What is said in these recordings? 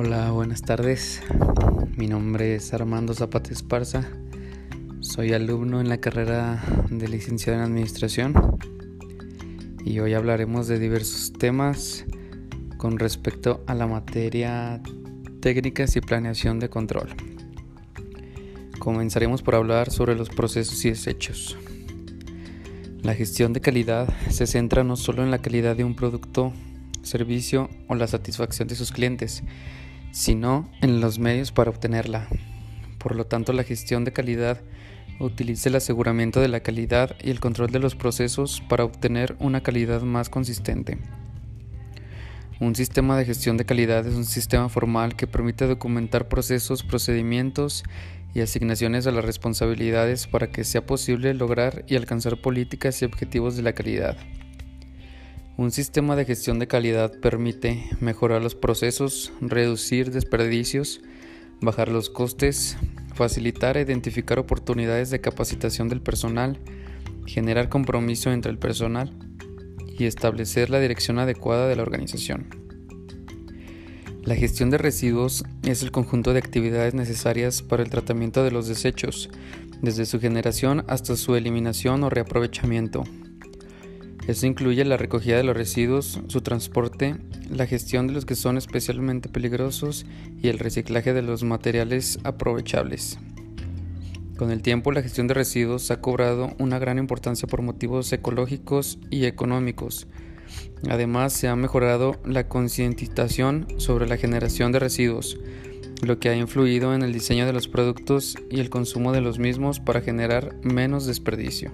Hola, buenas tardes. Mi nombre es Armando Zapata Esparza. Soy alumno en la carrera de licenciado en Administración y hoy hablaremos de diversos temas con respecto a la materia técnicas y planeación de control. Comenzaremos por hablar sobre los procesos y desechos. La gestión de calidad se centra no solo en la calidad de un producto, servicio o la satisfacción de sus clientes, sino en los medios para obtenerla. Por lo tanto, la gestión de calidad utiliza el aseguramiento de la calidad y el control de los procesos para obtener una calidad más consistente. Un sistema de gestión de calidad es un sistema formal que permite documentar procesos, procedimientos y asignaciones a las responsabilidades para que sea posible lograr y alcanzar políticas y objetivos de la calidad. Un sistema de gestión de calidad permite mejorar los procesos, reducir desperdicios, bajar los costes, facilitar e identificar oportunidades de capacitación del personal, generar compromiso entre el personal y establecer la dirección adecuada de la organización. La gestión de residuos es el conjunto de actividades necesarias para el tratamiento de los desechos, desde su generación hasta su eliminación o reaprovechamiento, esto incluye la recogida de los residuos, su transporte, la gestión de los que son especialmente peligrosos y el reciclaje de los materiales aprovechables. Con el tiempo, la gestión de residuos ha cobrado una gran importancia por motivos ecológicos y económicos. Además, se ha mejorado la concientización sobre la generación de residuos, lo que ha influido en el diseño de los productos y el consumo de los mismos para generar menos desperdicio.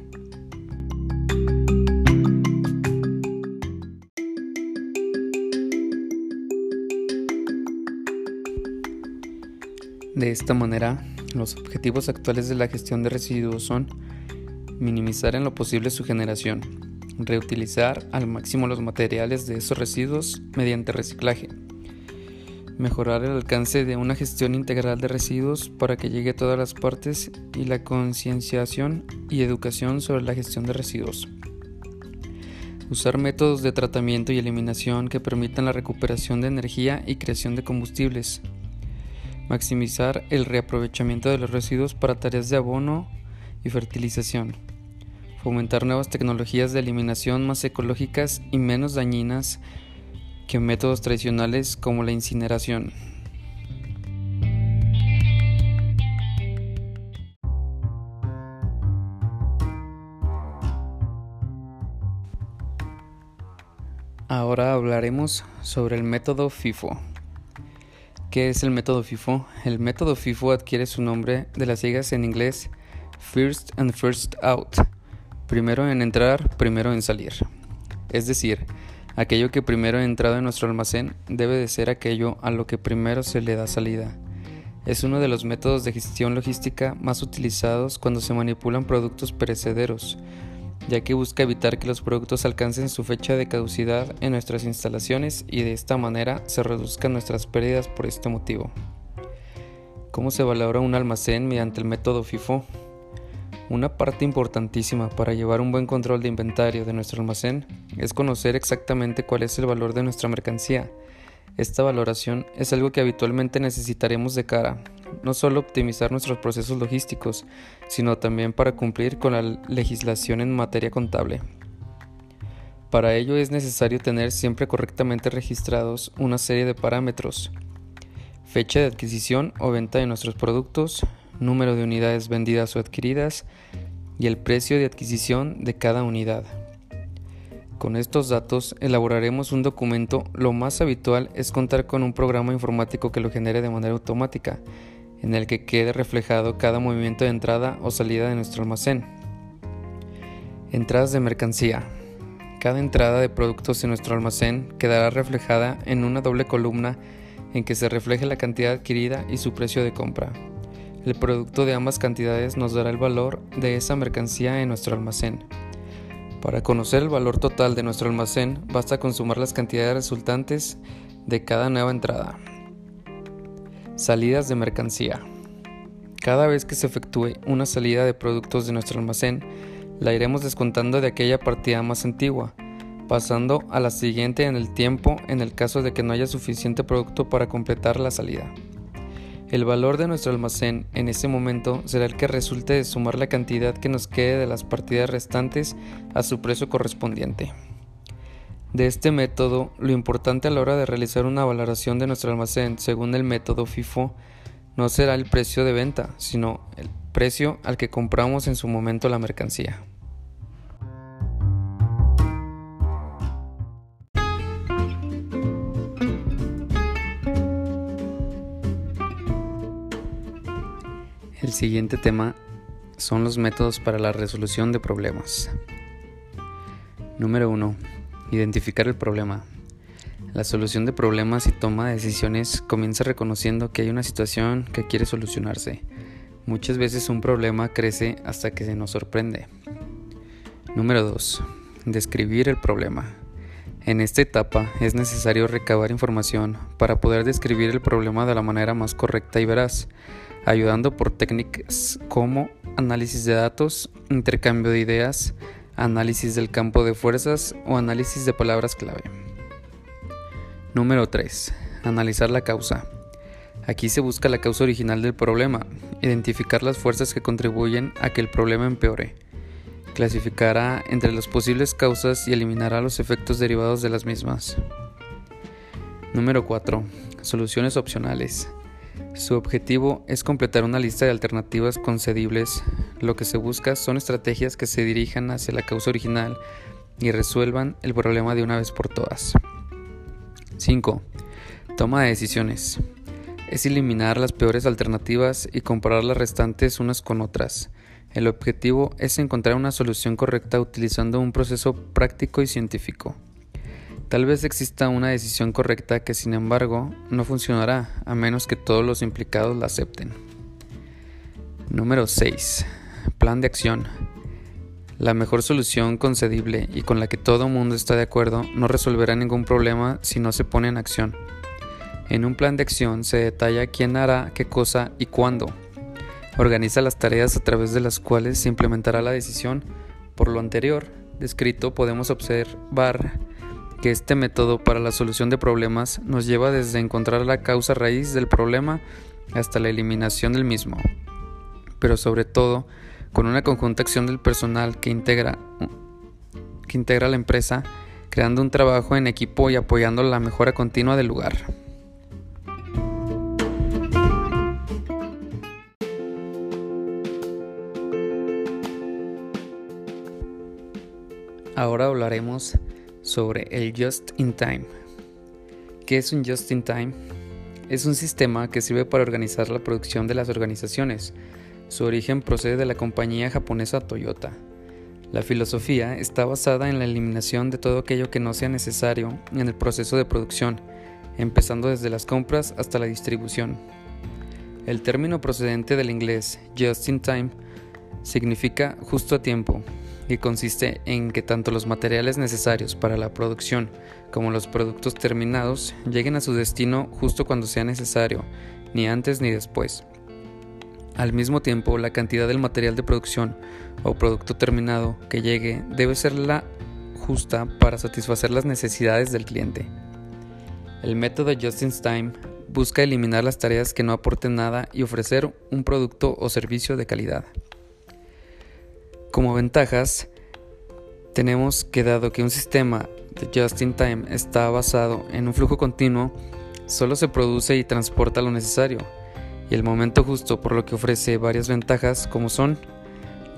De esta manera, los objetivos actuales de la gestión de residuos son minimizar en lo posible su generación, reutilizar al máximo los materiales de esos residuos mediante reciclaje, mejorar el alcance de una gestión integral de residuos para que llegue a todas las partes y la concienciación y educación sobre la gestión de residuos. Usar métodos de tratamiento y eliminación que permitan la recuperación de energía y creación de combustibles, maximizar el reaprovechamiento de los residuos para tareas de abono y fertilización, fomentar nuevas tecnologías de eliminación más ecológicas y menos dañinas que métodos tradicionales como la incineración. Ahora hablaremos sobre el método FIFO. ¿Qué es el método FIFO? El método FIFO adquiere su nombre de las siglas en inglés First and First Out, primero en entrar, primero en salir. Es decir, aquello que primero ha entrado en nuestro almacén debe de ser aquello a lo que primero se le da salida. Es uno de los métodos de gestión logística más utilizados cuando se manipulan productos perecederos, ya que busca evitar que los productos alcancen su fecha de caducidad en nuestras instalaciones y de esta manera se reduzcan nuestras pérdidas por este motivo. ¿Cómo se valora un almacén mediante el método FIFO? Una parte importantísima para llevar un buen control de inventario de nuestro almacén es conocer exactamente cuál es el valor de nuestra mercancía. Esta valoración es algo que habitualmente necesitaremos de cara no solo optimizar nuestros procesos logísticos, sino también para cumplir con la legislación en materia contable. Para ello es necesario tener siempre correctamente registrados una serie de parámetros, fecha de adquisición o venta de nuestros productos, número de unidades vendidas o adquiridas y el precio de adquisición de cada unidad. Con estos datos elaboraremos un documento. Lo más habitual es contar con un programa informático que lo genere de manera automática, en el que quede reflejado cada movimiento de entrada o salida de nuestro almacén. Entradas de mercancía. Cada entrada de productos en nuestro almacén quedará reflejada en una doble columna en que se refleje la cantidad adquirida y su precio de compra. El producto de ambas cantidades nos dará el valor de esa mercancía en nuestro almacén. Para conocer el valor total de nuestro almacén, basta con sumar las cantidades resultantes de cada nueva entrada. Salidas de mercancía. Cada vez que se efectúe una salida de productos de nuestro almacén, la iremos descontando de aquella partida más antigua, pasando a la siguiente en el tiempo en el caso de que no haya suficiente producto para completar la salida. El valor de nuestro almacén en ese momento será el que resulte de sumar la cantidad que nos quede de las partidas restantes a su precio correspondiente. De este método, lo importante a la hora de realizar una valoración de nuestro almacén según el método FIFO no será el precio de venta, sino el precio al que compramos en su momento la mercancía. Siguiente tema son los métodos para la resolución de problemas. Número 1. Identificar el problema. La solución de problemas y toma de decisiones comienza reconociendo que hay una situación que quiere solucionarse. Muchas veces un problema crece hasta que se nos sorprende. Número 2. Describir el problema. En esta etapa es necesario recabar información para poder describir el problema de la manera más correcta y veraz, ayudando por técnicas como análisis de datos, intercambio de ideas, análisis del campo de fuerzas o análisis de palabras clave. Número 3. Analizar la causa. Aquí se busca la causa original del problema, identificar las fuerzas que contribuyen a que el problema empeore. Clasificará entre las posibles causas y eliminará los efectos derivados de las mismas. Número 4. Soluciones opcionales. Su objetivo es completar una lista de alternativas concedibles. Lo que se busca son estrategias que se dirijan hacia la causa original y resuelvan el problema de una vez por todas. 5. Toma de decisiones. Es eliminar las peores alternativas y comparar las restantes unas con otras. El objetivo es encontrar una solución correcta utilizando un proceso práctico y científico. Tal vez exista una decisión correcta que sin embargo no funcionará a menos que todos los implicados la acepten. Número 6. Plan de acción. La mejor solución concedible y con la que todo mundo está de acuerdo no resolverá ningún problema si no se pone en acción. En un plan de acción se detalla quién hará qué cosa y cuándo. Organiza las tareas a través de las cuales se implementará la decisión. Por lo anterior descrito podemos observar que este método para la solución de problemas nos lleva desde encontrar la causa raíz del problema hasta la eliminación del mismo. Pero sobre todo, con una conjunta acción del personal que integra, que integra la empresa, creando un trabajo en equipo y apoyando la mejora continua del lugar. Ahora hablaremos sobre el Just in Time. ¿Qué es un Just in Time? Es un sistema que sirve para organizar la producción de las organizaciones, su origen procede de la compañía japonesa Toyota. La filosofía está basada en la eliminación de todo aquello que no sea necesario en el proceso de producción, empezando desde las compras hasta la distribución. El término procedente del inglés just in time significa justo a tiempo y consiste en que tanto los materiales necesarios para la producción como los productos terminados lleguen a su destino justo cuando sea necesario, ni antes ni después. Al mismo tiempo, la cantidad del material de producción o producto terminado que llegue debe ser la justa para satisfacer las necesidades del cliente. El método Just in Time busca eliminar las tareas que no aporten nada y ofrecer un producto o servicio de calidad. Como ventajas, tenemos que dado que un sistema de Just in Time está basado en un flujo continuo, solo se produce y transporta lo necesario y el momento justo, por lo que ofrece varias ventajas como son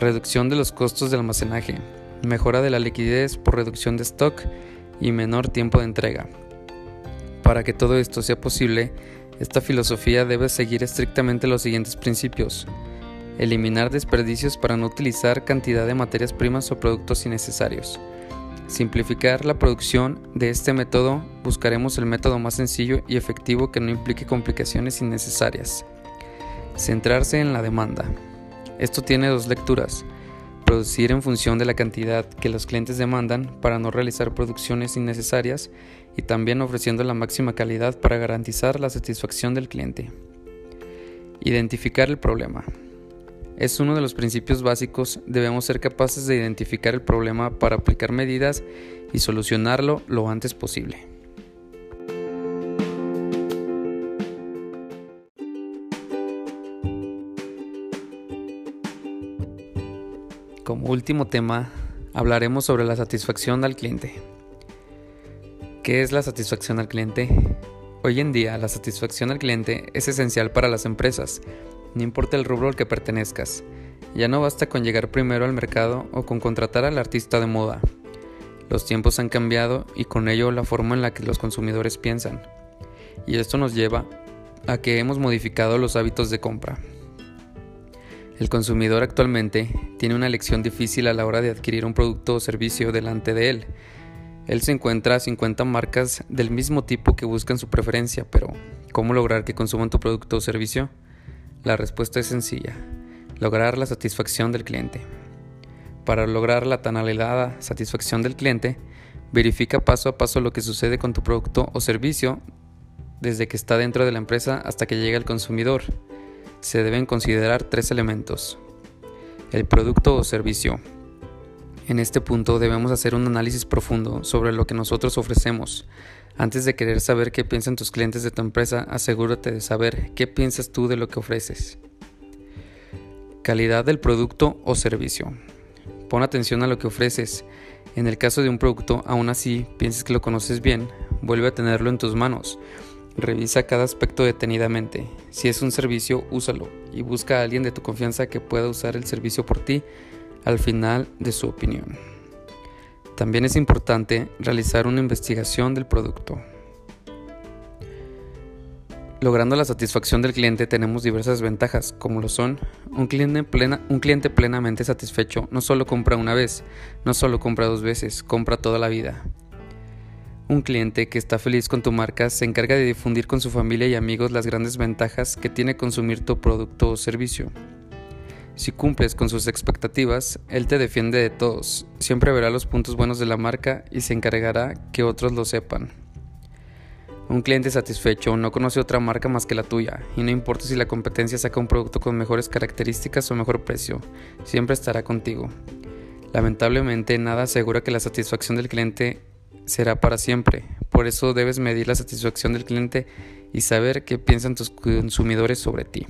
reducción de los costos de almacenaje, mejora de la liquidez por reducción de stock y menor tiempo de entrega. Para que todo esto sea posible, esta filosofía debe seguir estrictamente los siguientes principios. Eliminar desperdicios para no utilizar cantidad de materias primas o productos innecesarios. Simplificar la producción de este método, buscaremos el método más sencillo y efectivo que no implique complicaciones innecesarias. Centrarse en la demanda. Esto tiene dos lecturas. Producir en función de la cantidad que los clientes demandan para no realizar producciones innecesarias y también ofreciendo la máxima calidad para garantizar la satisfacción del cliente. Identificar el problema. Es uno de los principios básicos, debemos ser capaces de identificar el problema para aplicar medidas y solucionarlo lo antes posible. Como último tema, hablaremos sobre la satisfacción al cliente. ¿Qué es la satisfacción al cliente? Hoy en día, la satisfacción al cliente es esencial para las empresas, no importa el rubro al que pertenezcas. Ya no basta con llegar primero al mercado o con contratar al artista de moda. Los tiempos han cambiado y con ello la forma en la que los consumidores piensan. Y esto nos lleva a que hemos modificado los hábitos de compra. El consumidor actualmente tiene una elección difícil a la hora de adquirir un producto o servicio delante de él. Él se encuentra a 50 marcas del mismo tipo que buscan su preferencia, pero ¿cómo lograr que consuman tu producto o servicio? La respuesta es sencilla, lograr la satisfacción del cliente. Para lograr la tan anhelada satisfacción del cliente, verifica paso a paso lo que sucede con tu producto o servicio desde que está dentro de la empresa hasta que llega al consumidor se deben considerar tres elementos. El producto o servicio. En este punto debemos hacer un análisis profundo sobre lo que nosotros ofrecemos. Antes de querer saber qué piensan tus clientes de tu empresa, asegúrate de saber qué piensas tú de lo que ofreces. Calidad del producto o servicio. Pon atención a lo que ofreces. En el caso de un producto, aún así pienses que lo conoces bien, vuelve a tenerlo en tus manos. Revisa cada aspecto detenidamente. Si es un servicio, úsalo y busca a alguien de tu confianza que pueda usar el servicio por ti al final de su opinión. También es importante realizar una investigación del producto. Logrando la satisfacción del cliente tenemos diversas ventajas, como lo son un cliente, un cliente plenamente satisfecho no solo compra una vez, no solo compra dos veces, compra toda la vida. Un cliente que está feliz con tu marca se encarga de difundir con su familia y amigos las grandes ventajas que tiene consumir tu producto o servicio. Si cumples con sus expectativas, él te defiende de todos, siempre verá los puntos buenos de la marca y se encargará que otros lo sepan. Un cliente satisfecho no conoce otra marca más que la tuya, y no importa si la competencia saca un producto con mejores características o mejor precio, siempre estará contigo. Lamentablemente nada asegura que la satisfacción del cliente será para siempre. Por eso debes medir la satisfacción del cliente y saber qué piensan tus consumidores sobre ti.